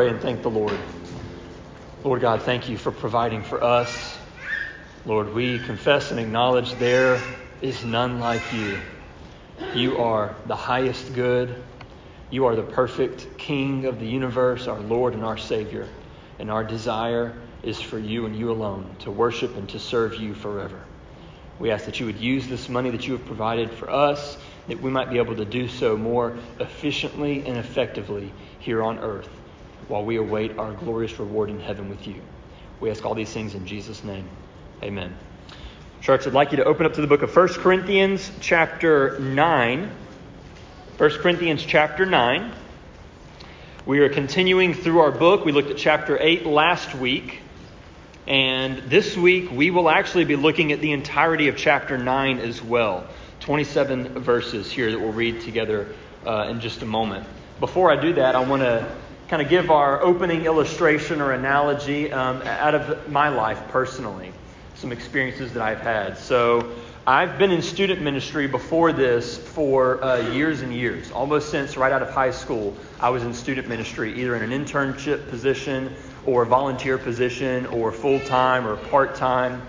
pray and thank the Lord. Lord God, thank you for providing for us. Lord, we confess and acknowledge there is none like you. You are the highest good. You are the perfect King of the universe, our Lord and our Savior. And our desire is for you and you alone to worship and to serve you forever. We ask that you would use this money that you have provided for us, that we might be able to do so more efficiently and effectively here on earth while we await our glorious reward in heaven with you. We ask all these things in Jesus' name. Amen. Church, I'd like you to open up to the book of 1 Corinthians, chapter 9. 1 Corinthians, chapter 9. We are continuing through our book. We looked at chapter 8 last week. And this week, we will actually be looking at the entirety of chapter 9 as well. 27 verses here that we'll read together uh, in just a moment. Before I do that, I want to kind of give our opening illustration or analogy um, out of my life personally some experiences that I've had. So, I've been in student ministry before this for uh, years and years. Almost since right out of high school, I was in student ministry, either in an internship position or a volunteer position or full time or part time.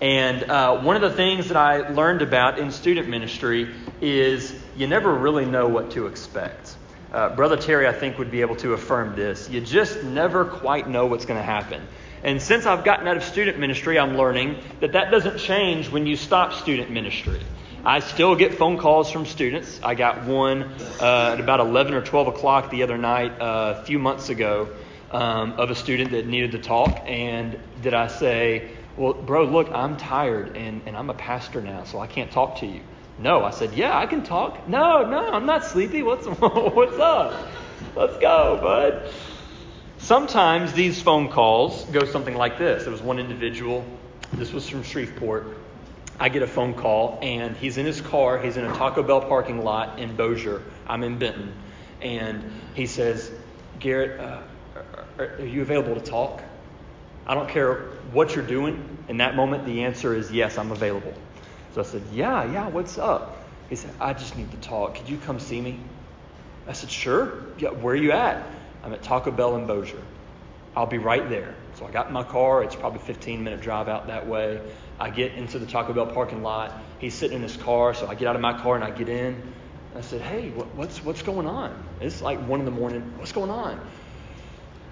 And uh, one of the things that I learned about in student ministry is you never really know what to expect. Uh, Brother Terry, I think, would be able to affirm this. You just never quite know what's going to happen. And since I've gotten out of student ministry, I'm learning that that doesn't change when you stop student ministry. I still get phone calls from students. I got one uh, at about 11 or 12 o'clock the other night uh, a few months ago um, of a student that needed to talk. And did I say, Well, bro, look, I'm tired and, and I'm a pastor now, so I can't talk to you? No. I said, Yeah, I can talk. No, no, I'm not sleepy. What's, what's up? Let's go, bud. Sometimes these phone calls go something like this. There was one individual, this was from Shreveport. I get a phone call, and he's in his car. He's in a Taco Bell parking lot in Bossier. I'm in Benton. And he says, Garrett, uh, are, are you available to talk? I don't care what you're doing. In that moment, the answer is yes, I'm available. So I said, Yeah, yeah, what's up? He said, I just need to talk. Could you come see me? I said, Sure. Yeah, where are you at? I'm at Taco Bell in Bossier. I'll be right there. So I got in my car. It's probably a 15 minute drive out that way. I get into the Taco Bell parking lot. He's sitting in his car, so I get out of my car and I get in. I said, "Hey, what's what's going on?" It's like one in the morning. What's going on?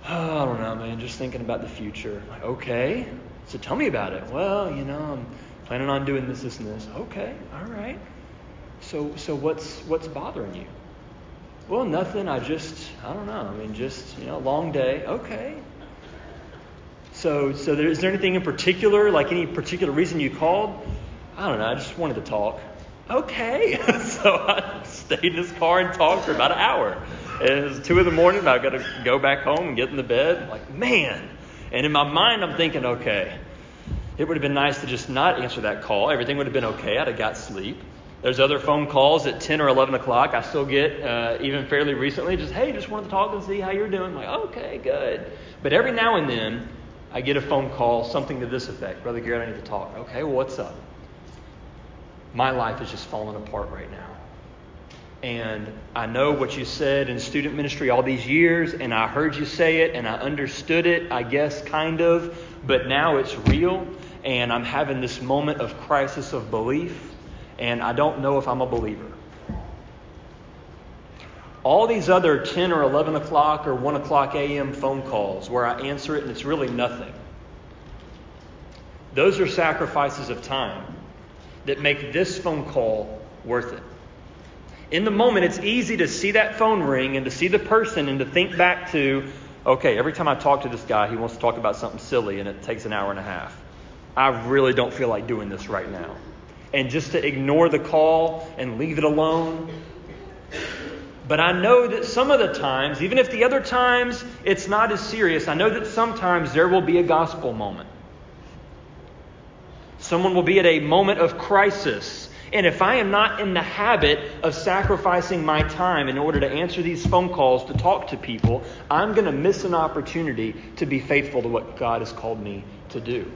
Oh, I don't know, man. Just thinking about the future. Like, okay. So tell me about it. Well, you know, I'm planning on doing this, this, and this. Okay, all right. So so what's what's bothering you? Well, nothing. I just, I don't know. I mean, just, you know, long day. Okay. So, so there, is there anything in particular, like any particular reason you called? I don't know. I just wanted to talk. Okay. so I stayed in his car and talked for about an hour. It was two in the morning. I got to go back home and get in the bed. I'm like, man. And in my mind, I'm thinking, okay, it would have been nice to just not answer that call. Everything would have been okay. I'd have got sleep. There's other phone calls at 10 or 11 o'clock I still get, uh, even fairly recently, just, hey, just wanted to talk and see how you're doing. I'm like, okay, good. But every now and then, I get a phone call, something to this effect Brother Garrett, I need to talk. Okay, well, what's up? My life is just falling apart right now. And I know what you said in student ministry all these years, and I heard you say it, and I understood it, I guess, kind of, but now it's real, and I'm having this moment of crisis of belief and I don't know if I'm a believer. All these other 10 or 11 o'clock or 1 o'clock a.m. phone calls where I answer it and it's really nothing, those are sacrifices of time that make this phone call worth it. In the moment, it's easy to see that phone ring and to see the person and to think back to, okay, every time I talk to this guy, he wants to talk about something silly and it takes an hour and a half. I really don't feel like doing this right now and just to ignore the call and leave it alone. But I know that some of the times, even if the other times it's not as serious, I know that sometimes there will be a gospel moment. Someone will be at a moment of crisis. And if I am not in the habit of sacrificing my time in order to answer these phone calls, to talk to people, I'm going to miss an opportunity to be faithful to what God has called me to do.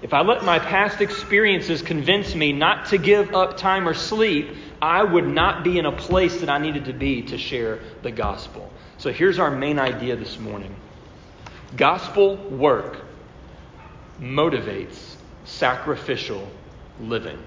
If I let my past experiences convince me not to give up time or sleep, I would not be in a place that I needed to be to share the gospel. So here's our main idea this morning gospel work motivates sacrificial living.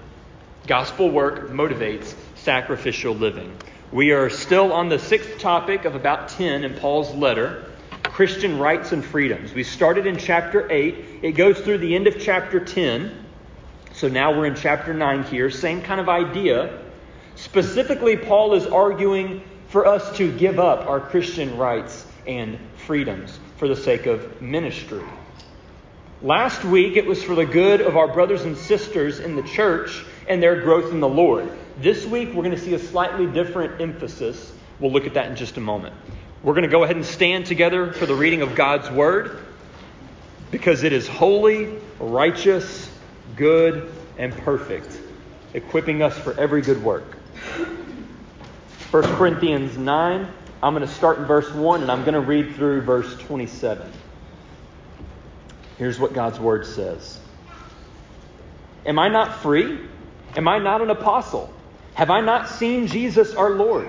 Gospel work motivates sacrificial living. We are still on the sixth topic of about 10 in Paul's letter Christian rights and freedoms. We started in chapter 8, it goes through the end of chapter 10. So now we're in chapter 9 here. Same kind of idea. Specifically, Paul is arguing for us to give up our Christian rights and freedoms for the sake of ministry. Last week, it was for the good of our brothers and sisters in the church and their growth in the Lord. This week, we're going to see a slightly different emphasis. We'll look at that in just a moment. We're going to go ahead and stand together for the reading of God's Word because it is holy, righteous, good, and perfect, equipping us for every good work. 1 Corinthians 9, I'm going to start in verse 1 and I'm going to read through verse 27. Here's what God's word says Am I not free? Am I not an apostle? Have I not seen Jesus our Lord?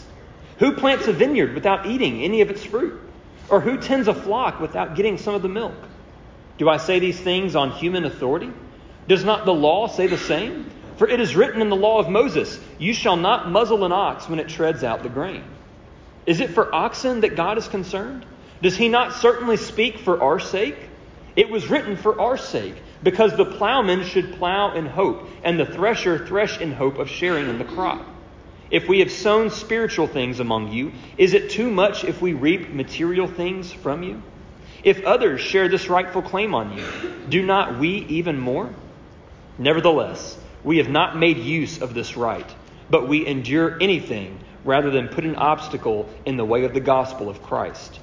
Who plants a vineyard without eating any of its fruit? Or who tends a flock without getting some of the milk? Do I say these things on human authority? Does not the law say the same? For it is written in the law of Moses, You shall not muzzle an ox when it treads out the grain. Is it for oxen that God is concerned? Does he not certainly speak for our sake? It was written for our sake, because the plowman should plow in hope, and the thresher thresh in hope of sharing in the crop. If we have sown spiritual things among you, is it too much if we reap material things from you? If others share this rightful claim on you, do not we even more? Nevertheless, we have not made use of this right, but we endure anything rather than put an obstacle in the way of the gospel of Christ.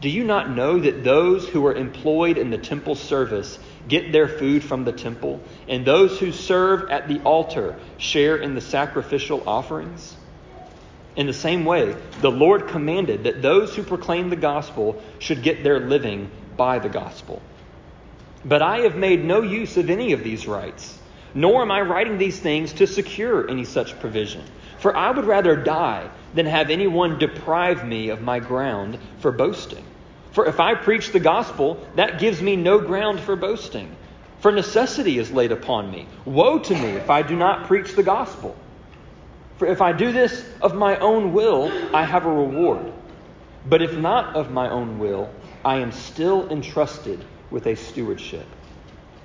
Do you not know that those who are employed in the temple service get their food from the temple, and those who serve at the altar share in the sacrificial offerings? In the same way, the Lord commanded that those who proclaim the gospel should get their living by the gospel. But I have made no use of any of these rights, nor am I writing these things to secure any such provision. For I would rather die than have anyone deprive me of my ground for boasting. For if I preach the gospel, that gives me no ground for boasting. For necessity is laid upon me. Woe to me if I do not preach the gospel. For if I do this of my own will, I have a reward. But if not of my own will, I am still entrusted with a stewardship.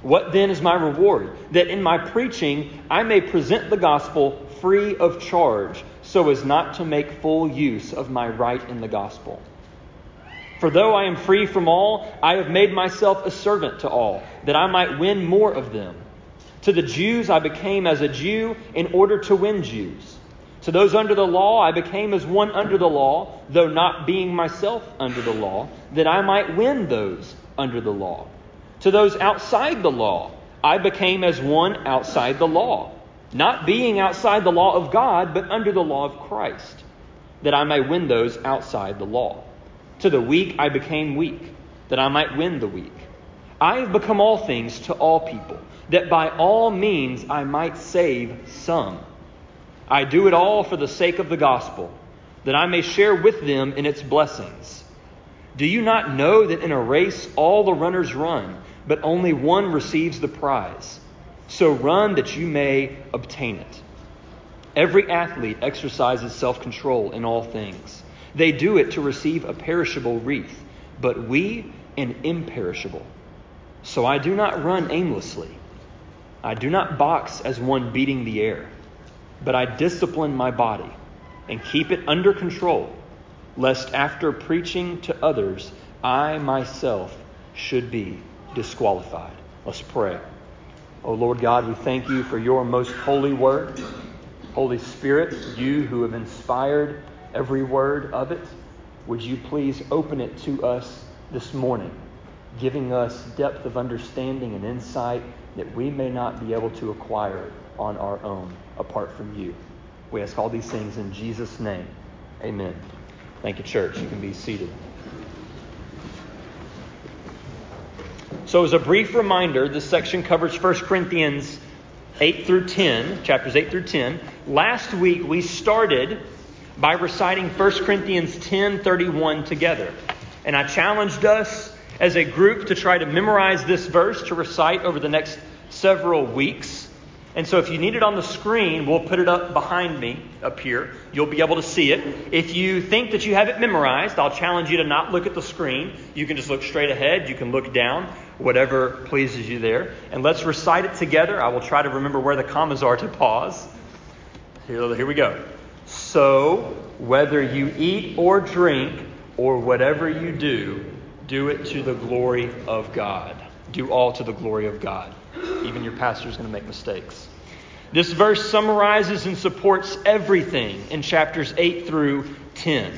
What then is my reward? That in my preaching I may present the gospel free of charge, so as not to make full use of my right in the gospel. For though I am free from all, I have made myself a servant to all, that I might win more of them. To the Jews I became as a Jew in order to win Jews. To those under the law I became as one under the law, though not being myself under the law, that I might win those under the law. To those outside the law I became as one outside the law, not being outside the law of God, but under the law of Christ, that I may win those outside the law. To the weak I became weak, that I might win the weak. I have become all things to all people, that by all means I might save some. I do it all for the sake of the gospel, that I may share with them in its blessings. Do you not know that in a race all the runners run, but only one receives the prize? So run that you may obtain it. Every athlete exercises self control in all things. They do it to receive a perishable wreath, but we an imperishable. So I do not run aimlessly. I do not box as one beating the air, but I discipline my body and keep it under control, lest after preaching to others, I myself should be disqualified. Let's pray. Oh Lord God, we thank you for your most holy word. Holy Spirit, you who have inspired every word of it, would you please open it to us this morning, giving us depth of understanding and insight that we may not be able to acquire on our own apart from you. We ask all these things in Jesus' name. Amen. Thank you, church. You can be seated. So, as a brief reminder, this section covers 1 Corinthians 8 through 10, chapters 8 through 10. Last week we started by reciting 1 Corinthians 10:31 together. And I challenged us as a group to try to memorize this verse to recite over the next several weeks. And so if you need it on the screen, we'll put it up behind me up here. You'll be able to see it. If you think that you have it memorized, I'll challenge you to not look at the screen. You can just look straight ahead. You can look down, whatever pleases you there. And let's recite it together. I will try to remember where the commas are to pause. Here, here we go. So, whether you eat or drink or whatever you do, do it to the glory of God. Do all to the glory of God. Even your pastor is going to make mistakes. This verse summarizes and supports everything in chapters 8 through 10.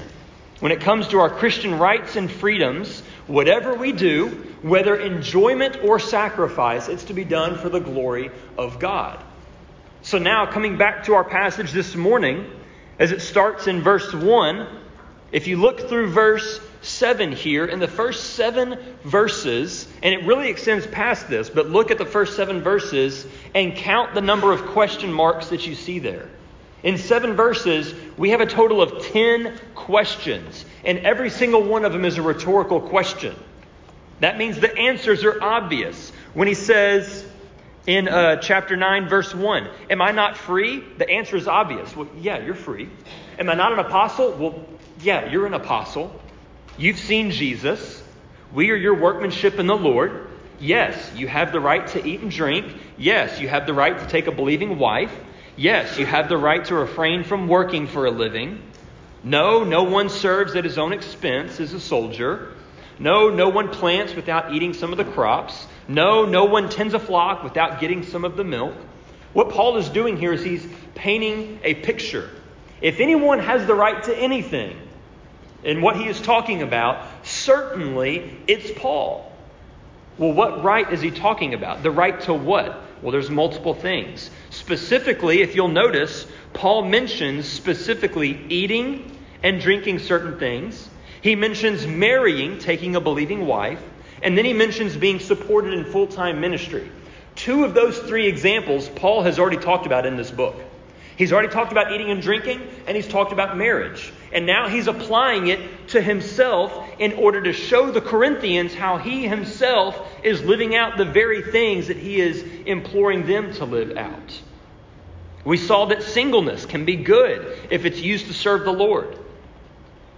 When it comes to our Christian rights and freedoms, whatever we do, whether enjoyment or sacrifice, it's to be done for the glory of God. So now, coming back to our passage this morning, as it starts in verse 1, if you look through verse 7 here, in the first seven verses, and it really extends past this, but look at the first seven verses and count the number of question marks that you see there. In seven verses, we have a total of 10 questions, and every single one of them is a rhetorical question. That means the answers are obvious. When he says in uh, chapter 9, verse 1, Am I not free? The answer is obvious. Well, yeah, you're free. Am I not an apostle? Well, yeah, you're an apostle. You've seen Jesus. We are your workmanship in the Lord. Yes, you have the right to eat and drink. Yes, you have the right to take a believing wife. Yes, you have the right to refrain from working for a living. No, no one serves at his own expense as a soldier. No, no one plants without eating some of the crops. No, no one tends a flock without getting some of the milk. What Paul is doing here is he's painting a picture. If anyone has the right to anything, and what he is talking about, certainly it's Paul. Well, what right is he talking about? The right to what? Well, there's multiple things. Specifically, if you'll notice, Paul mentions specifically eating and drinking certain things. He mentions marrying, taking a believing wife, and then he mentions being supported in full time ministry. Two of those three examples Paul has already talked about in this book. He's already talked about eating and drinking, and he's talked about marriage. And now he's applying it to himself in order to show the Corinthians how he himself is living out the very things that he is imploring them to live out. We saw that singleness can be good if it's used to serve the Lord.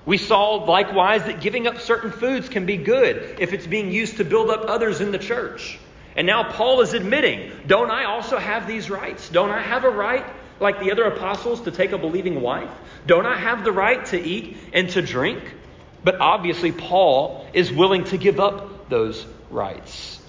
We saw likewise that giving up certain foods can be good if it's being used to build up others in the church. And now Paul is admitting, don't I also have these rights? Don't I have a right like the other apostles to take a believing wife? Don't I have the right to eat and to drink? But obviously, Paul is willing to give up those rights.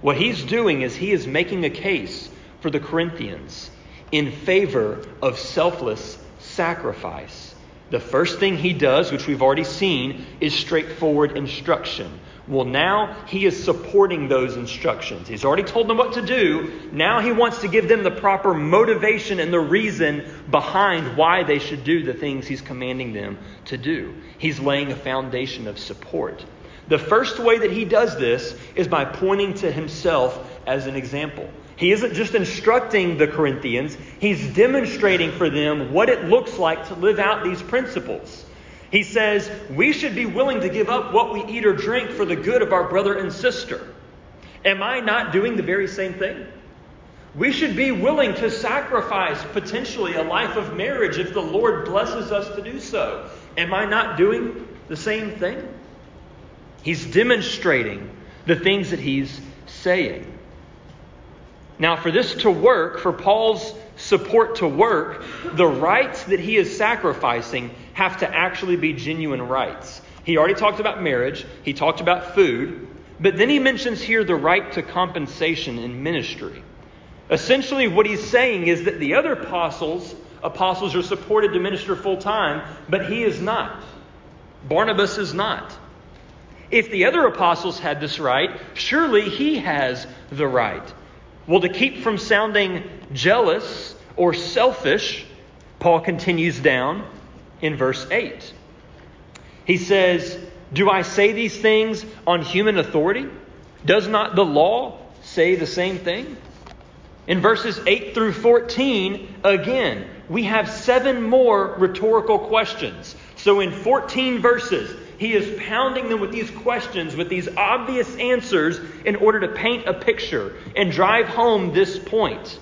What he's doing is he is making a case for the Corinthians in favor of selfless sacrifice. The first thing he does, which we've already seen, is straightforward instruction. Well, now he is supporting those instructions. He's already told them what to do. Now he wants to give them the proper motivation and the reason behind why they should do the things he's commanding them to do. He's laying a foundation of support. The first way that he does this is by pointing to himself as an example. He isn't just instructing the Corinthians, he's demonstrating for them what it looks like to live out these principles. He says, We should be willing to give up what we eat or drink for the good of our brother and sister. Am I not doing the very same thing? We should be willing to sacrifice potentially a life of marriage if the Lord blesses us to do so. Am I not doing the same thing? He's demonstrating the things that he's saying. Now, for this to work, for Paul's support to work, the rights that he is sacrificing have to actually be genuine rights. He already talked about marriage, he talked about food, But then he mentions here the right to compensation in ministry. Essentially, what he's saying is that the other apostles, apostles are supported to minister full time, but he is not. Barnabas is not. If the other apostles had this right, surely he has the right. Well, to keep from sounding jealous or selfish, Paul continues down in verse 8. He says, Do I say these things on human authority? Does not the law say the same thing? In verses 8 through 14, again, we have seven more rhetorical questions. So in 14 verses, he is pounding them with these questions, with these obvious answers, in order to paint a picture and drive home this point.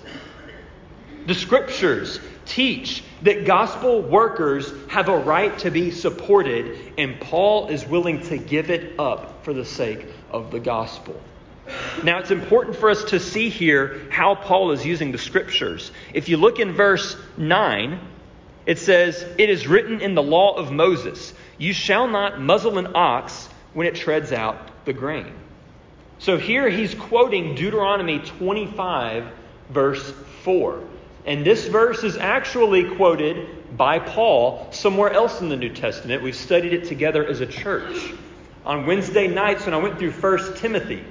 The scriptures teach that gospel workers have a right to be supported, and Paul is willing to give it up for the sake of the gospel. Now, it's important for us to see here how Paul is using the scriptures. If you look in verse 9, it says, It is written in the law of Moses, You shall not muzzle an ox when it treads out the grain. So here he's quoting Deuteronomy 25, verse 4. And this verse is actually quoted by Paul somewhere else in the New Testament. We've studied it together as a church. On Wednesday nights, when I went through 1 Timothy,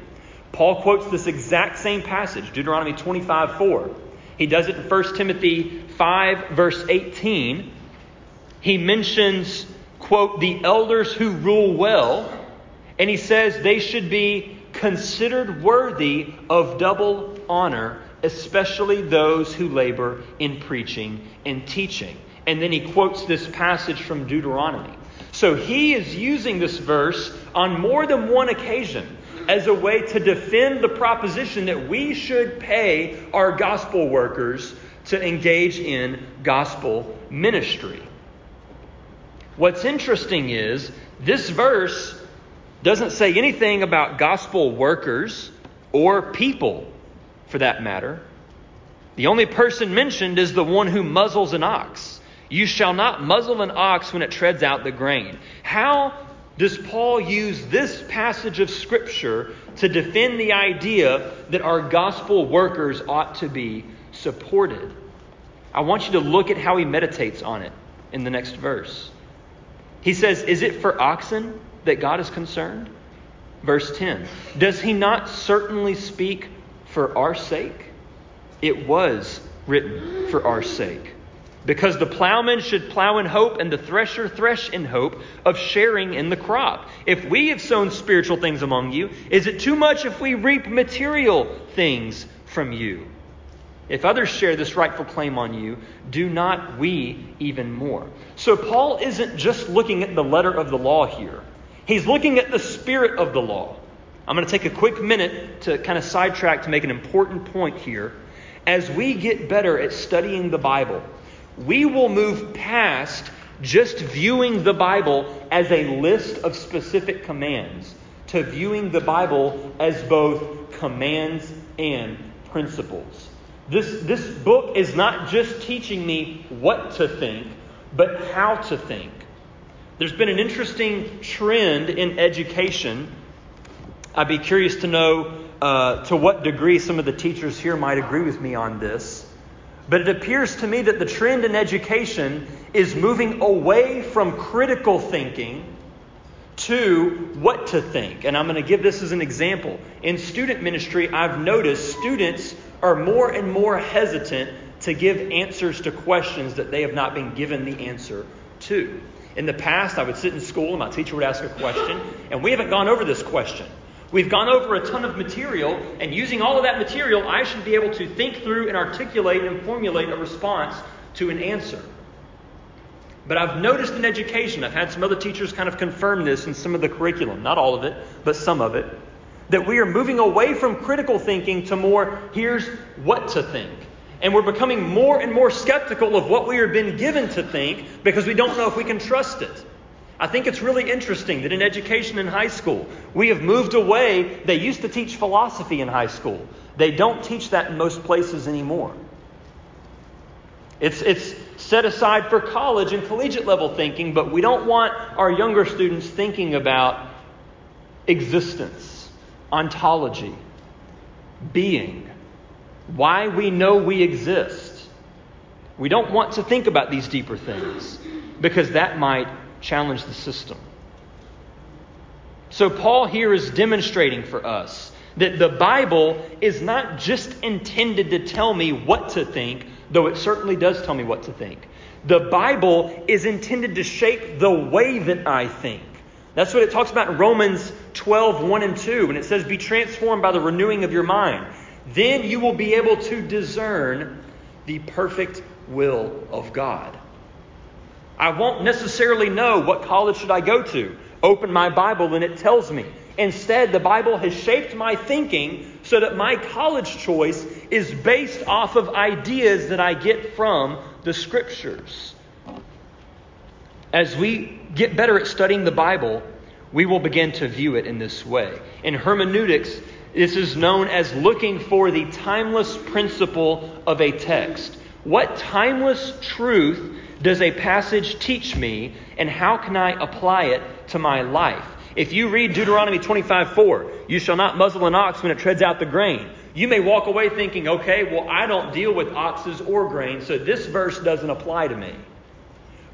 Paul quotes this exact same passage, Deuteronomy 25 4. He does it in 1 Timothy 5, verse 18. He mentions, quote, the elders who rule well, and he says they should be considered worthy of double honor especially those who labor in preaching and teaching. And then he quotes this passage from Deuteronomy. So he is using this verse on more than one occasion as a way to defend the proposition that we should pay our gospel workers to engage in gospel ministry. What's interesting is this verse doesn't say anything about gospel workers or people for that matter. The only person mentioned is the one who muzzles an ox. You shall not muzzle an ox when it treads out the grain. How does Paul use this passage of Scripture to defend the idea that our gospel workers ought to be supported? I want you to look at how he meditates on it in the next verse. He says, Is it for oxen that God is concerned? Verse 10 Does he not certainly speak for our sake? It was written for our sake. Because the plowman should plow in hope and the thresher thresh in hope of sharing in the crop. If we have sown spiritual things among you, is it too much if we reap material things from you? If others share this rightful claim on you, do not we even more? So Paul isn't just looking at the letter of the law here, he's looking at the spirit of the law. I'm going to take a quick minute to kind of sidetrack to make an important point here. As we get better at studying the Bible, we will move past just viewing the Bible as a list of specific commands to viewing the Bible as both commands and principles. This, this book is not just teaching me what to think, but how to think. There's been an interesting trend in education I'd be curious to know uh, to what degree some of the teachers here might agree with me on this. But it appears to me that the trend in education is moving away from critical thinking to what to think. And I'm going to give this as an example. In student ministry, I've noticed students are more and more hesitant to give answers to questions that they have not been given the answer to. In the past, I would sit in school and my teacher would ask a question, and we haven't gone over this question. We've gone over a ton of material, and using all of that material, I should be able to think through and articulate and formulate a response to an answer. But I've noticed in education, I've had some other teachers kind of confirm this in some of the curriculum, not all of it, but some of it, that we are moving away from critical thinking to more here's what to think. And we're becoming more and more skeptical of what we are being given to think because we don't know if we can trust it. I think it's really interesting that in education in high school, we have moved away. They used to teach philosophy in high school, they don't teach that in most places anymore. It's, it's set aside for college and collegiate level thinking, but we don't want our younger students thinking about existence ontology, being, why we know we exist. We don't want to think about these deeper things because that might challenge the system. So, Paul here is demonstrating for us that the Bible is not just intended to tell me what to think, though it certainly does tell me what to think. The Bible is intended to shape the way that I think. That's what it talks about in Romans 12, 1 and 2, when it says, Be transformed by the renewing of your mind. Then you will be able to discern the perfect will of God. I won't necessarily know what college should I go to. Open my Bible and it tells me. Instead, the Bible has shaped my thinking so that my college choice is based off of ideas that I get from the Scriptures. As we get better at studying the Bible, we will begin to view it in this way. In hermeneutics, this is known as looking for the timeless principle of a text. What timeless truth does a passage teach me, and how can I apply it to my life? If you read Deuteronomy 25 4, you shall not muzzle an ox when it treads out the grain. You may walk away thinking, okay, well, I don't deal with oxes or grain, so this verse doesn't apply to me.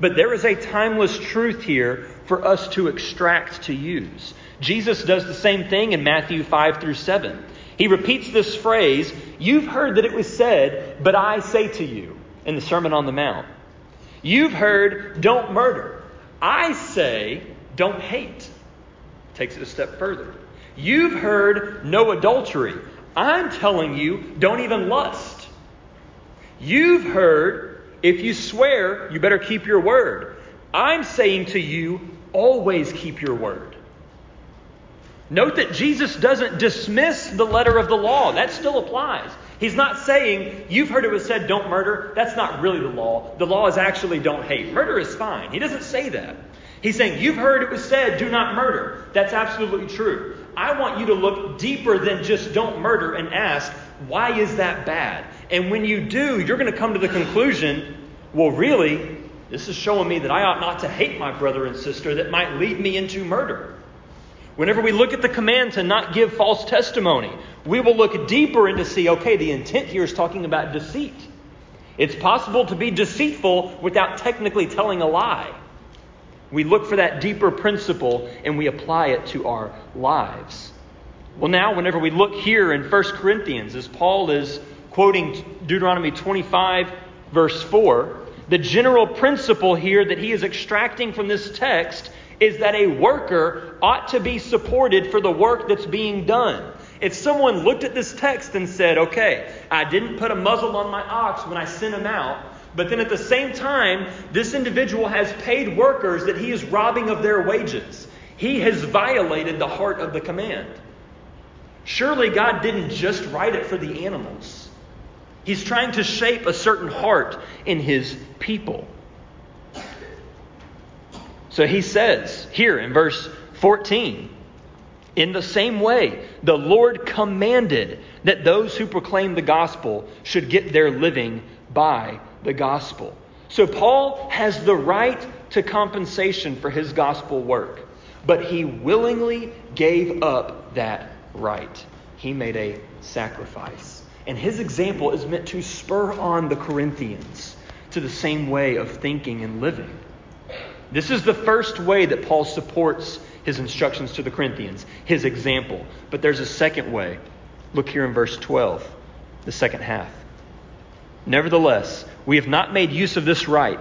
But there is a timeless truth here for us to extract to use. Jesus does the same thing in Matthew 5 through 7. He repeats this phrase, You've heard that it was said, but I say to you, in the Sermon on the Mount. You've heard, don't murder. I say, don't hate. Takes it a step further. You've heard, no adultery. I'm telling you, don't even lust. You've heard, if you swear, you better keep your word. I'm saying to you, always keep your word. Note that Jesus doesn't dismiss the letter of the law. That still applies. He's not saying, you've heard it was said, don't murder. That's not really the law. The law is actually don't hate. Murder is fine. He doesn't say that. He's saying, you've heard it was said, do not murder. That's absolutely true. I want you to look deeper than just don't murder and ask, why is that bad? And when you do, you're going to come to the conclusion, well, really, this is showing me that I ought not to hate my brother and sister that might lead me into murder. Whenever we look at the command to not give false testimony, we will look deeper into see, okay, the intent here is talking about deceit. It's possible to be deceitful without technically telling a lie. We look for that deeper principle and we apply it to our lives. Well, now, whenever we look here in 1 Corinthians, as Paul is quoting Deuteronomy 25, verse 4, the general principle here that he is extracting from this text is that a worker ought to be supported for the work that's being done. If someone looked at this text and said, okay, I didn't put a muzzle on my ox when I sent him out, but then at the same time, this individual has paid workers that he is robbing of their wages. He has violated the heart of the command. Surely God didn't just write it for the animals. He's trying to shape a certain heart in his people. So he says here in verse 14, in the same way, the Lord commanded that those who proclaim the gospel should get their living by the gospel. So Paul has the right to compensation for his gospel work, but he willingly gave up that right. He made a sacrifice. And his example is meant to spur on the Corinthians to the same way of thinking and living. This is the first way that Paul supports his instructions to the Corinthians, his example. But there's a second way. Look here in verse 12, the second half. Nevertheless, we have not made use of this right,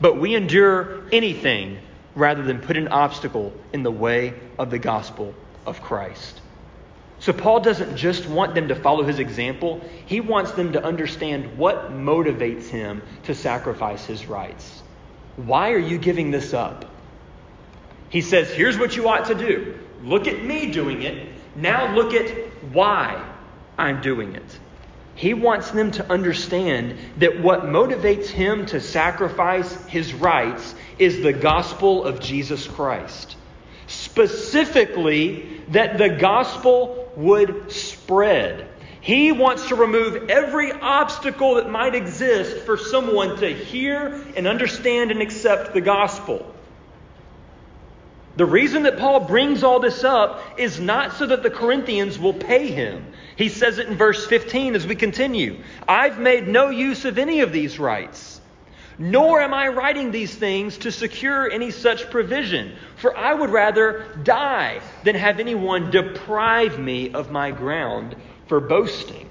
but we endure anything rather than put an obstacle in the way of the gospel of Christ. So, Paul doesn't just want them to follow his example, he wants them to understand what motivates him to sacrifice his rights. Why are you giving this up? He says, Here's what you ought to do. Look at me doing it. Now look at why I'm doing it. He wants them to understand that what motivates him to sacrifice his rights is the gospel of Jesus Christ. Specifically, that the gospel would spread. He wants to remove every obstacle that might exist for someone to hear and understand and accept the gospel. The reason that Paul brings all this up is not so that the Corinthians will pay him. He says it in verse 15 as we continue I've made no use of any of these rights, nor am I writing these things to secure any such provision, for I would rather die than have anyone deprive me of my ground for boasting.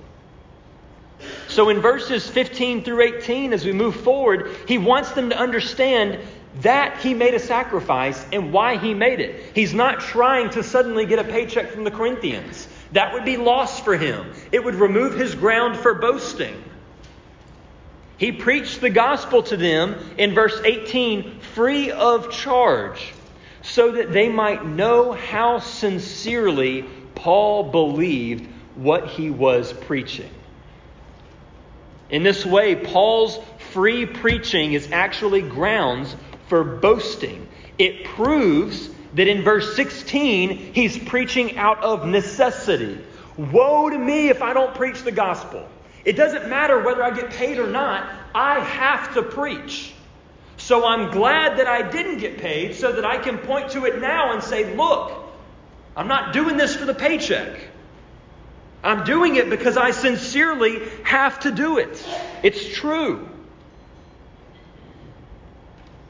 So in verses 15 through 18, as we move forward, he wants them to understand that he made a sacrifice and why he made it. He's not trying to suddenly get a paycheck from the Corinthians. That would be loss for him, it would remove his ground for boasting. He preached the gospel to them in verse 18 free of charge, so that they might know how sincerely Paul believed what he was preaching. In this way, Paul's free preaching is actually grounds for boasting. It proves that in verse 16, he's preaching out of necessity. Woe to me if I don't preach the gospel. It doesn't matter whether I get paid or not, I have to preach. So I'm glad that I didn't get paid so that I can point to it now and say, look, I'm not doing this for the paycheck. I'm doing it because I sincerely have to do it. It's true.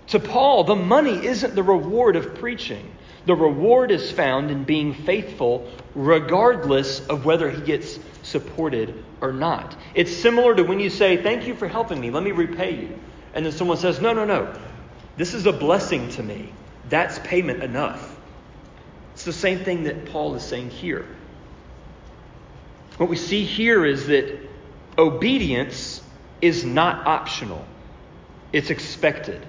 To Paul, the money isn't the reward of preaching. The reward is found in being faithful regardless of whether he gets supported or not. It's similar to when you say, Thank you for helping me, let me repay you. And then someone says, No, no, no, this is a blessing to me. That's payment enough. It's the same thing that Paul is saying here. What we see here is that obedience is not optional, it's expected.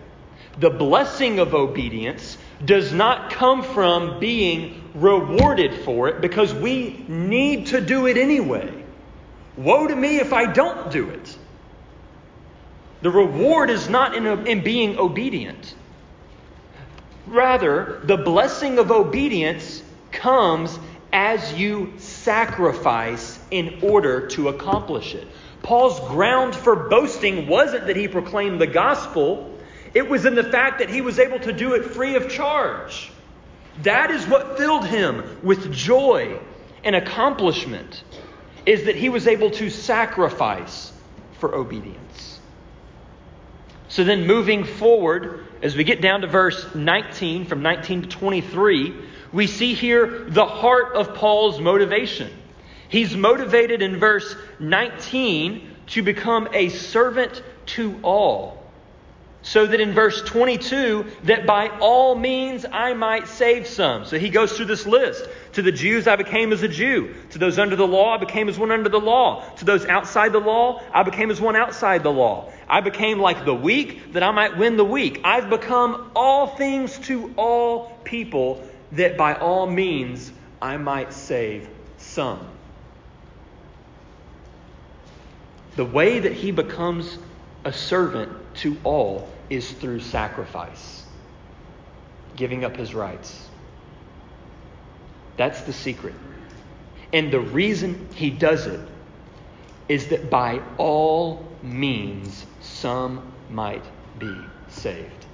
The blessing of obedience does not come from being rewarded for it because we need to do it anyway. Woe to me if I don't do it. The reward is not in, in being obedient. Rather, the blessing of obedience comes as you sacrifice in order to accomplish it. Paul's ground for boasting wasn't that he proclaimed the gospel it was in the fact that he was able to do it free of charge. That is what filled him with joy and accomplishment, is that he was able to sacrifice for obedience. So then, moving forward, as we get down to verse 19, from 19 to 23, we see here the heart of Paul's motivation. He's motivated in verse 19 to become a servant to all so that in verse 22 that by all means I might save some. So he goes through this list. To the Jews I became as a Jew. To those under the law I became as one under the law. To those outside the law I became as one outside the law. I became like the weak that I might win the weak. I've become all things to all people that by all means I might save some. The way that he becomes a servant to all is through sacrifice, giving up his rights. That's the secret. And the reason he does it is that by all means some might be saved.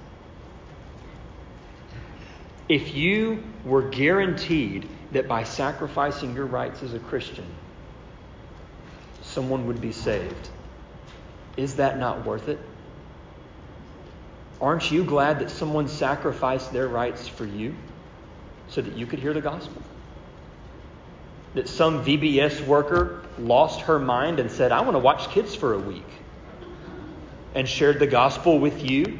If you were guaranteed that by sacrificing your rights as a Christian, someone would be saved, is that not worth it? Aren't you glad that someone sacrificed their rights for you so that you could hear the gospel? That some VBS worker lost her mind and said, I want to watch kids for a week, and shared the gospel with you?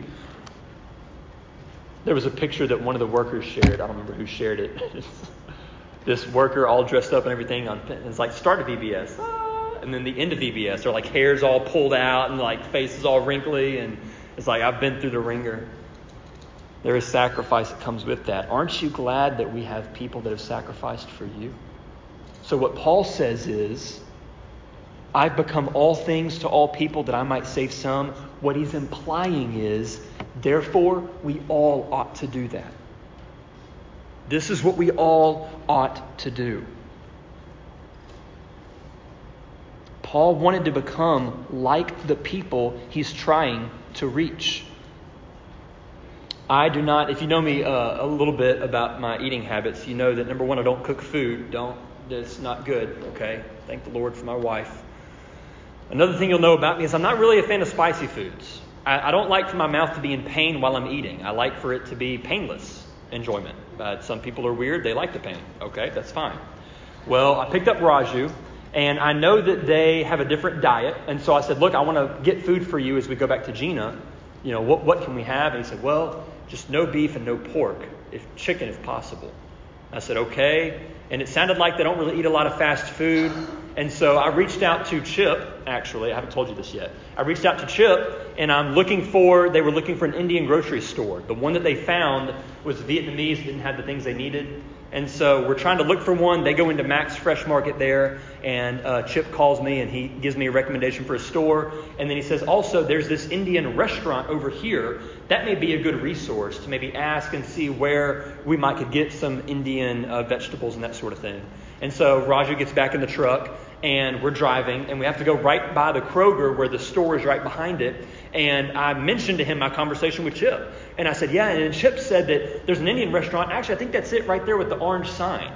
There was a picture that one of the workers shared. I don't remember who shared it. this worker all dressed up and everything on it's like start of VBS. Ah, and then the end of VBS, they're like hair's all pulled out and like faces all wrinkly and it's like, I've been through the wringer. There is sacrifice that comes with that. Aren't you glad that we have people that have sacrificed for you? So, what Paul says is, I've become all things to all people that I might save some. What he's implying is, therefore, we all ought to do that. This is what we all ought to do. Paul wanted to become like the people he's trying to reach. I do not, if you know me uh, a little bit about my eating habits, you know that number one, I don't cook food. Don't, it's not good, okay? Thank the Lord for my wife. Another thing you'll know about me is I'm not really a fan of spicy foods. I, I don't like for my mouth to be in pain while I'm eating. I like for it to be painless enjoyment. But some people are weird, they like the pain. Okay, that's fine. Well, I picked up Raju, and I know that they have a different diet. And so I said, Look, I want to get food for you as we go back to Gina. You know, what, what can we have? And he said, Well, just no beef and no pork, if chicken if possible. I said, Okay. And it sounded like they don't really eat a lot of fast food. And so I reached out to Chip, actually. I haven't told you this yet. I reached out to Chip, and I'm looking for, they were looking for an Indian grocery store. The one that they found was Vietnamese, didn't have the things they needed. And so we're trying to look for one. They go into Max Fresh Market there, and uh, Chip calls me and he gives me a recommendation for a store. And then he says, also, there's this Indian restaurant over here. That may be a good resource to maybe ask and see where we might could get some Indian uh, vegetables and that sort of thing. And so Raju gets back in the truck and we're driving and we have to go right by the Kroger where the store is right behind it. And I mentioned to him my conversation with Chip. And I said, Yeah. And Chip said that there's an Indian restaurant. Actually, I think that's it right there with the orange sign.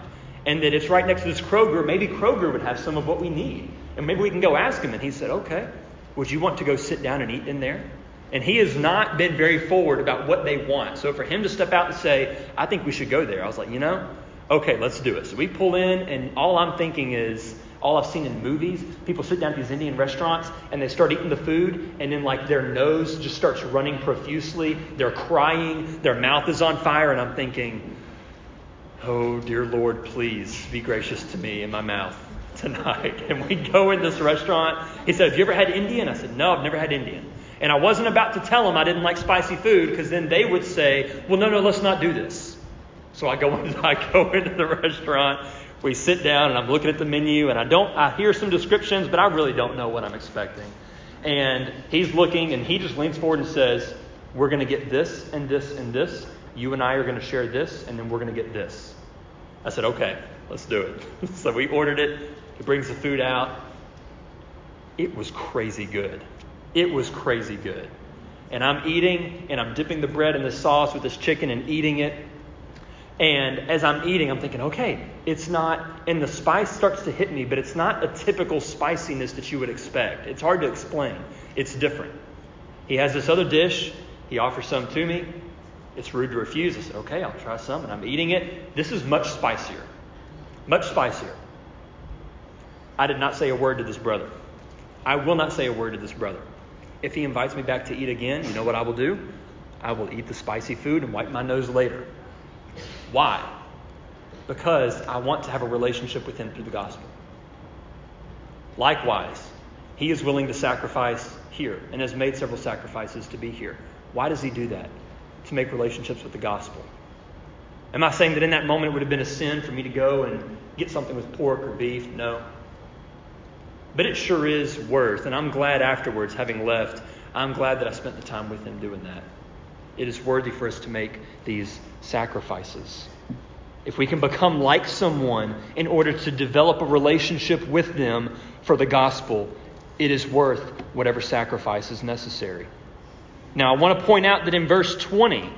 And that it's right next to this Kroger. Maybe Kroger would have some of what we need. And maybe we can go ask him. And he said, Okay. Would you want to go sit down and eat in there? And he has not been very forward about what they want. So for him to step out and say, I think we should go there, I was like, you know, okay, let's do it. So we pull in, and all I'm thinking is, all I've seen in movies, people sit down at these Indian restaurants and they start eating the food, and then like their nose just starts running profusely. They're crying, their mouth is on fire, and I'm thinking, oh dear Lord, please be gracious to me in my mouth tonight. And we go in this restaurant. He said, Have you ever had Indian? I said, No, I've never had Indian. And I wasn't about to tell them I didn't like spicy food because then they would say, Well, no, no, let's not do this. So I go, I go into the restaurant we sit down and I'm looking at the menu and I don't I hear some descriptions, but I really don't know what I'm expecting. And he's looking and he just leans forward and says, We're gonna get this and this and this. You and I are gonna share this, and then we're gonna get this. I said, Okay, let's do it. so we ordered it. He brings the food out. It was crazy good. It was crazy good. And I'm eating and I'm dipping the bread in the sauce with this chicken and eating it. And as I'm eating, I'm thinking, okay, it's not, and the spice starts to hit me, but it's not a typical spiciness that you would expect. It's hard to explain. It's different. He has this other dish. He offers some to me. It's rude to refuse. I said, okay, I'll try some. And I'm eating it. This is much spicier. Much spicier. I did not say a word to this brother. I will not say a word to this brother. If he invites me back to eat again, you know what I will do? I will eat the spicy food and wipe my nose later. Why? Because I want to have a relationship with Him through the gospel. Likewise, He is willing to sacrifice here and has made several sacrifices to be here. Why does He do that? To make relationships with the gospel. Am I saying that in that moment it would have been a sin for me to go and get something with pork or beef? No. But it sure is worth, and I'm glad afterwards, having left, I'm glad that I spent the time with him doing that. It is worthy for us to make these sacrifices. If we can become like someone in order to develop a relationship with them for the gospel, it is worth whatever sacrifice is necessary. Now, I want to point out that in verse 20,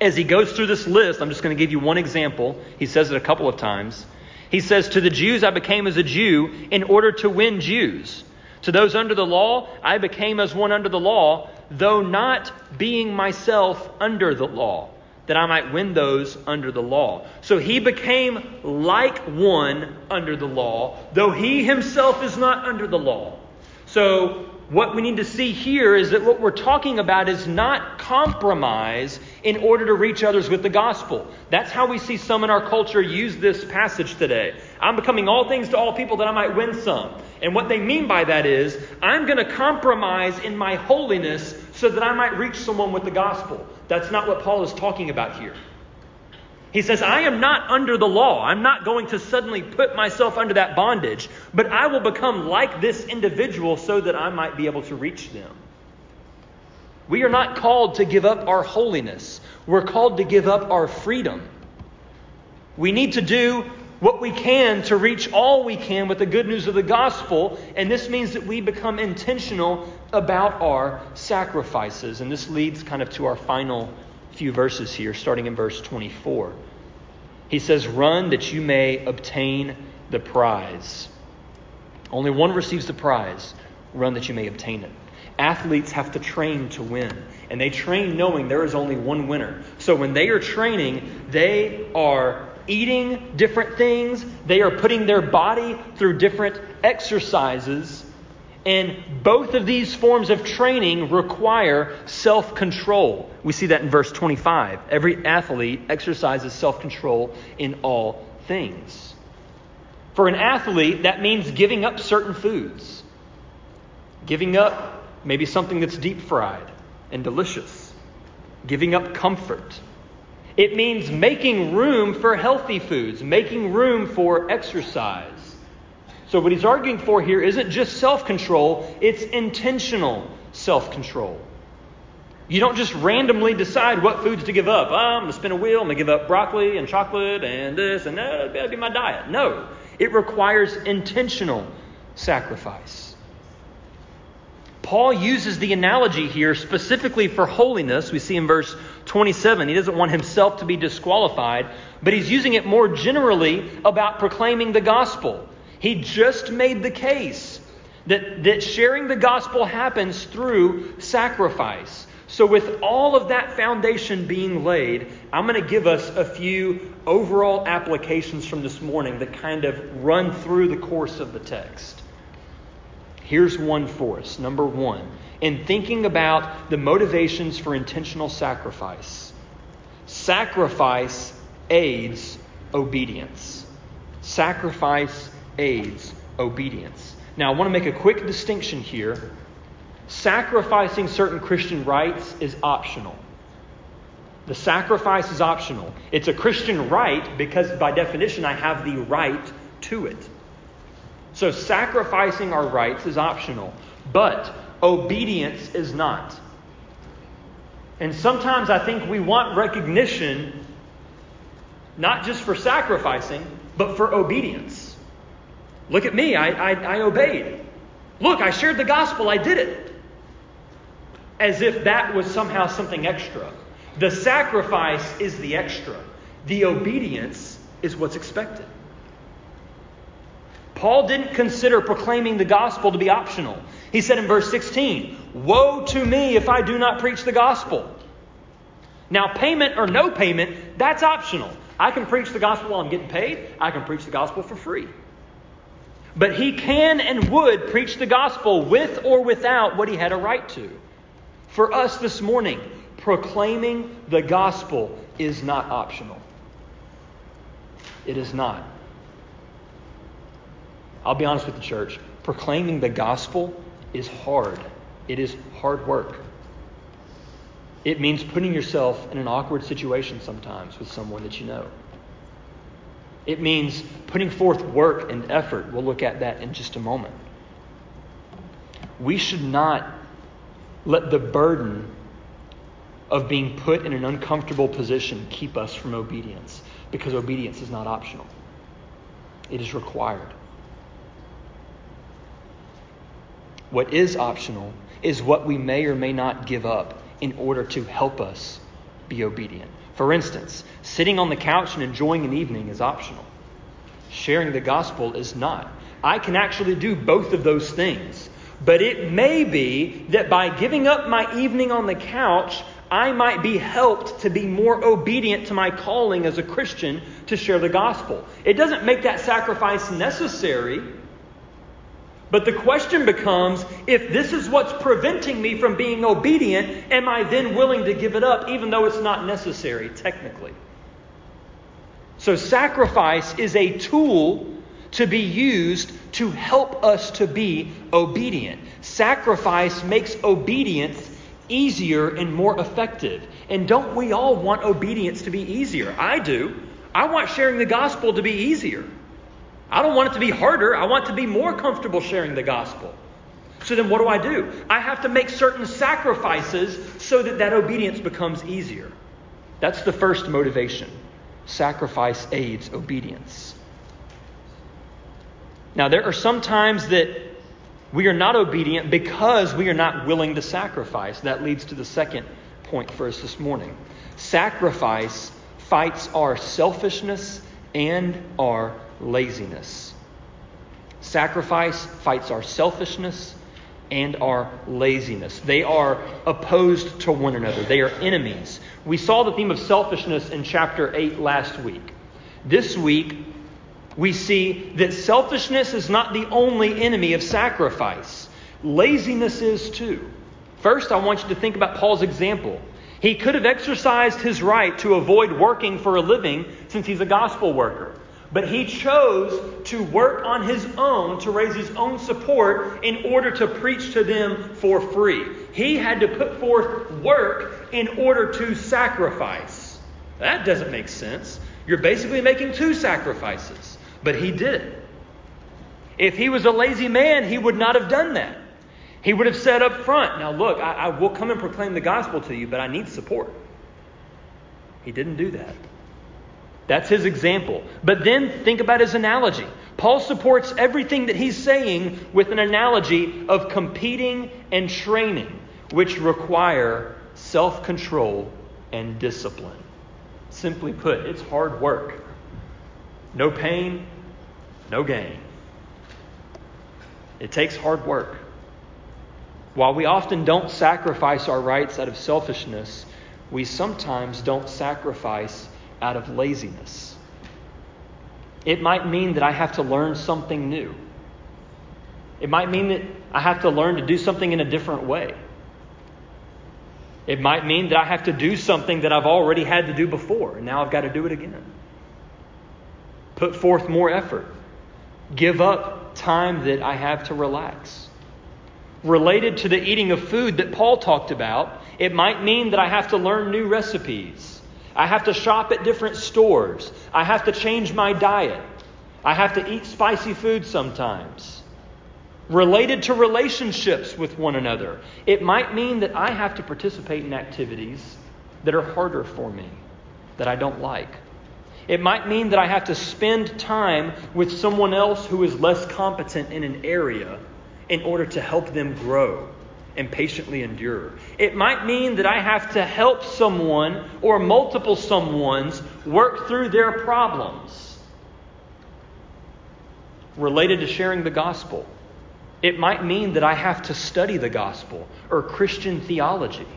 as he goes through this list, I'm just going to give you one example. He says it a couple of times. He says, To the Jews I became as a Jew in order to win Jews. To those under the law, I became as one under the law, though not being myself under the law, that I might win those under the law. So he became like one under the law, though he himself is not under the law. So what we need to see here is that what we're talking about is not compromise in order to reach others with the gospel. That's how we see some in our culture use this passage today. I'm becoming all things to all people that I might win some. And what they mean by that is, I'm going to compromise in my holiness so that I might reach someone with the gospel. That's not what Paul is talking about here. He says, I am not under the law. I'm not going to suddenly put myself under that bondage, but I will become like this individual so that I might be able to reach them. We are not called to give up our holiness, we're called to give up our freedom. We need to do what we can to reach all we can with the good news of the gospel, and this means that we become intentional about our sacrifices. And this leads kind of to our final few verses here, starting in verse 24. He says, Run that you may obtain the prize. Only one receives the prize. Run that you may obtain it. Athletes have to train to win, and they train knowing there is only one winner. So when they are training, they are eating different things, they are putting their body through different exercises. And both of these forms of training require self control. We see that in verse 25. Every athlete exercises self control in all things. For an athlete, that means giving up certain foods, giving up maybe something that's deep fried and delicious, giving up comfort it means making room for healthy foods, making room for exercise. So, what he's arguing for here isn't just self control, it's intentional self control. You don't just randomly decide what foods to give up. Oh, I'm going to spin a wheel, I'm going to give up broccoli and chocolate and this and that. That'll be my diet. No, it requires intentional sacrifice. Paul uses the analogy here specifically for holiness. We see in verse 27, he doesn't want himself to be disqualified, but he's using it more generally about proclaiming the gospel. He just made the case that, that sharing the gospel happens through sacrifice. So, with all of that foundation being laid, I'm going to give us a few overall applications from this morning that kind of run through the course of the text. Here's one for us. Number one, in thinking about the motivations for intentional sacrifice, sacrifice aids obedience. Sacrifice aids obedience. Now, I want to make a quick distinction here. Sacrificing certain Christian rights is optional. The sacrifice is optional. It's a Christian right because, by definition, I have the right to it. So sacrificing our rights is optional, but obedience is not. And sometimes I think we want recognition not just for sacrificing, but for obedience. Look at me, I, I, I obeyed. Look, I shared the gospel, I did it. As if that was somehow something extra. The sacrifice is the extra, the obedience is what's expected. Paul didn't consider proclaiming the gospel to be optional. He said in verse 16, Woe to me if I do not preach the gospel. Now, payment or no payment, that's optional. I can preach the gospel while I'm getting paid, I can preach the gospel for free. But he can and would preach the gospel with or without what he had a right to. For us this morning, proclaiming the gospel is not optional. It is not. I'll be honest with the church. Proclaiming the gospel is hard, it is hard work. It means putting yourself in an awkward situation sometimes with someone that you know. It means putting forth work and effort. We'll look at that in just a moment. We should not let the burden of being put in an uncomfortable position keep us from obedience because obedience is not optional, it is required. What is optional is what we may or may not give up in order to help us be obedient. For instance, sitting on the couch and enjoying an evening is optional. Sharing the gospel is not. I can actually do both of those things. But it may be that by giving up my evening on the couch, I might be helped to be more obedient to my calling as a Christian to share the gospel. It doesn't make that sacrifice necessary, but the question becomes if this is what's preventing me from being obedient, am I then willing to give it up, even though it's not necessary, technically? So, sacrifice is a tool to be used to help us to be obedient. Sacrifice makes obedience easier and more effective. And don't we all want obedience to be easier? I do. I want sharing the gospel to be easier. I don't want it to be harder. I want to be more comfortable sharing the gospel. So then what do I do? I have to make certain sacrifices so that that obedience becomes easier. That's the first motivation. Sacrifice aids obedience. Now, there are some times that we are not obedient because we are not willing to sacrifice. That leads to the second point for us this morning. Sacrifice fights our selfishness and our laziness. Sacrifice fights our selfishness and our laziness. They are opposed to one another, they are enemies. We saw the theme of selfishness in chapter 8 last week. This week, we see that selfishness is not the only enemy of sacrifice, laziness is too. First, I want you to think about Paul's example. He could have exercised his right to avoid working for a living since he's a gospel worker. But he chose to work on his own to raise his own support in order to preach to them for free. He had to put forth work in order to sacrifice. That doesn't make sense. You're basically making two sacrifices, but he did it. If he was a lazy man, he would not have done that. He would have said up front, Now look, I, I will come and proclaim the gospel to you, but I need support. He didn't do that. That's his example. But then think about his analogy. Paul supports everything that he's saying with an analogy of competing and training, which require self control and discipline. Simply put, it's hard work. No pain, no gain. It takes hard work. While we often don't sacrifice our rights out of selfishness, we sometimes don't sacrifice out of laziness. It might mean that I have to learn something new. It might mean that I have to learn to do something in a different way. It might mean that I have to do something that I've already had to do before, and now I've got to do it again. Put forth more effort. Give up time that I have to relax. Related to the eating of food that Paul talked about, it might mean that I have to learn new recipes. I have to shop at different stores. I have to change my diet. I have to eat spicy food sometimes. Related to relationships with one another, it might mean that I have to participate in activities that are harder for me, that I don't like. It might mean that I have to spend time with someone else who is less competent in an area in order to help them grow and patiently endure. It might mean that I have to help someone or multiple someones work through their problems related to sharing the gospel. It might mean that I have to study the gospel or Christian theology.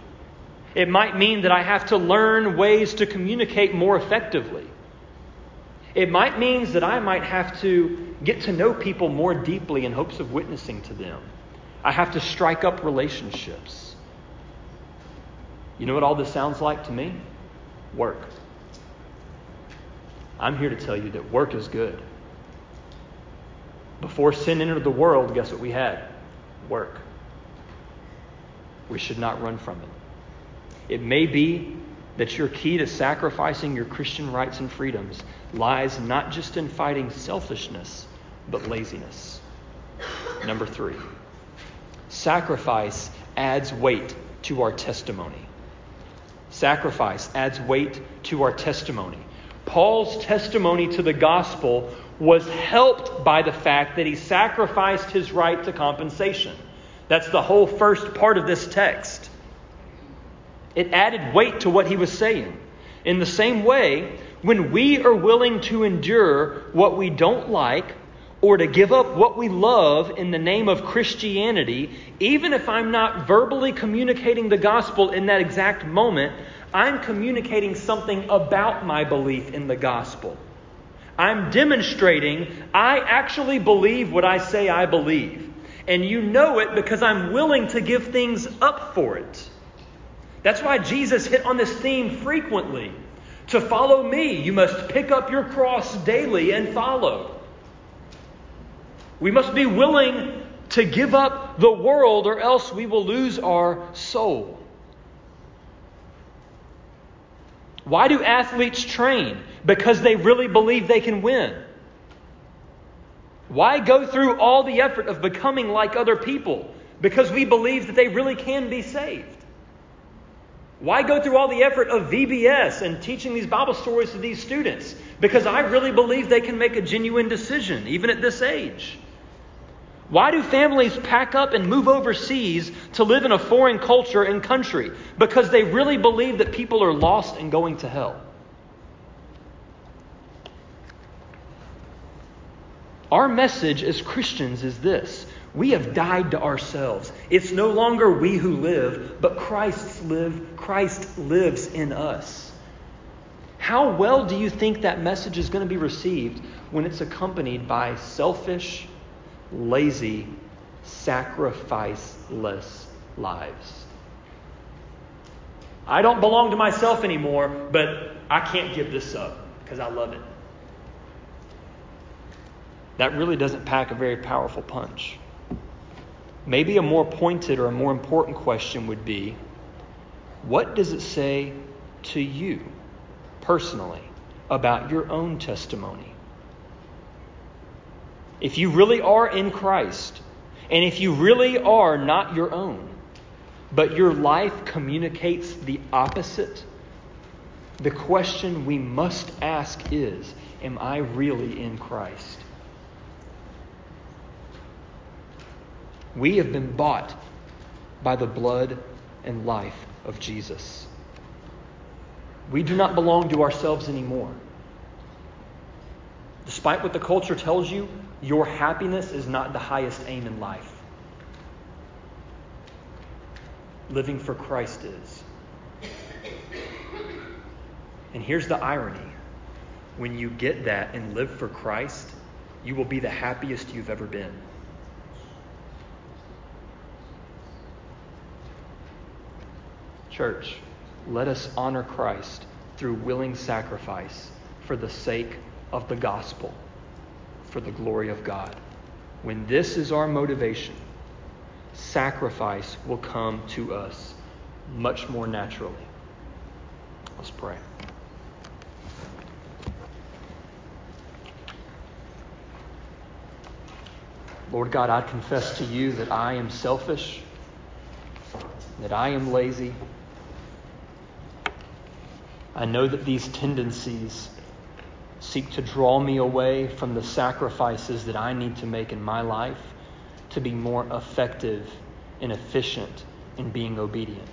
It might mean that I have to learn ways to communicate more effectively. It might mean that I might have to get to know people more deeply in hopes of witnessing to them. I have to strike up relationships. You know what all this sounds like to me? Work. I'm here to tell you that work is good. Before sin entered the world, guess what we had? Work. We should not run from it. It may be that your key to sacrificing your Christian rights and freedoms lies not just in fighting selfishness, but laziness. Number three. Sacrifice adds weight to our testimony. Sacrifice adds weight to our testimony. Paul's testimony to the gospel was helped by the fact that he sacrificed his right to compensation. That's the whole first part of this text. It added weight to what he was saying. In the same way, when we are willing to endure what we don't like or to give up what we love in the name of Christianity, even if I'm not verbally communicating the gospel in that exact moment, I'm communicating something about my belief in the gospel. I'm demonstrating I actually believe what I say I believe. And you know it because I'm willing to give things up for it. That's why Jesus hit on this theme frequently. To follow me, you must pick up your cross daily and follow. We must be willing to give up the world, or else we will lose our soul. Why do athletes train? Because they really believe they can win. Why go through all the effort of becoming like other people? Because we believe that they really can be saved. Why go through all the effort of VBS and teaching these Bible stories to these students? Because I really believe they can make a genuine decision, even at this age. Why do families pack up and move overseas to live in a foreign culture and country? Because they really believe that people are lost and going to hell. Our message as Christians is this we have died to ourselves. It's no longer we who live, but Christ live Christ lives in us. How well do you think that message is going to be received when it's accompanied by selfish, lazy, sacrificeless lives? I don't belong to myself anymore, but I can't give this up because I love it. That really doesn't pack a very powerful punch. Maybe a more pointed or a more important question would be what does it say to you personally about your own testimony? If you really are in Christ, and if you really are not your own, but your life communicates the opposite, the question we must ask is Am I really in Christ? We have been bought by the blood and life of Jesus. We do not belong to ourselves anymore. Despite what the culture tells you, your happiness is not the highest aim in life. Living for Christ is. And here's the irony when you get that and live for Christ, you will be the happiest you've ever been. Church, let us honor Christ through willing sacrifice for the sake of the gospel, for the glory of God. When this is our motivation, sacrifice will come to us much more naturally. Let's pray. Lord God, I confess to you that I am selfish, that I am lazy I know that these tendencies seek to draw me away from the sacrifices that I need to make in my life to be more effective and efficient in being obedient.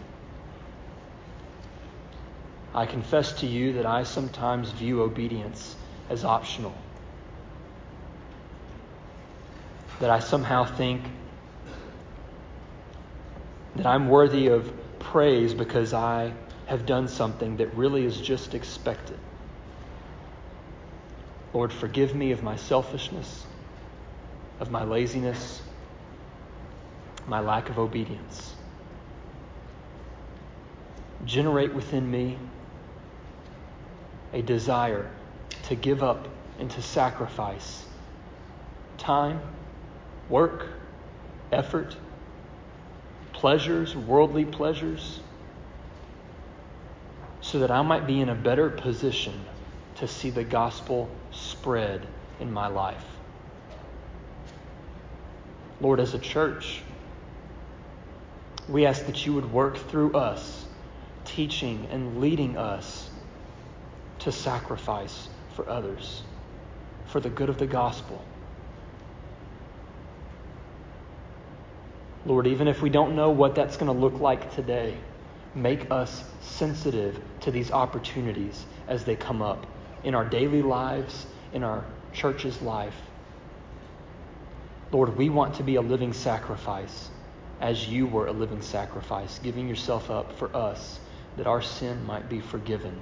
I confess to you that I sometimes view obedience as optional. That I somehow think that I'm worthy of praise because I have done something that really is just expected. Lord, forgive me of my selfishness, of my laziness, my lack of obedience. Generate within me a desire to give up and to sacrifice time, work, effort, pleasures, worldly pleasures so that I might be in a better position to see the gospel spread in my life. Lord, as a church, we ask that you would work through us, teaching and leading us to sacrifice for others, for the good of the gospel. Lord, even if we don't know what that's going to look like today, make us sensitive to these opportunities as they come up in our daily lives, in our church's life. Lord, we want to be a living sacrifice as you were a living sacrifice, giving yourself up for us that our sin might be forgiven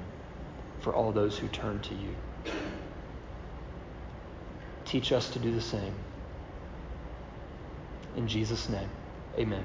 for all those who turn to you. Teach us to do the same. In Jesus' name, amen.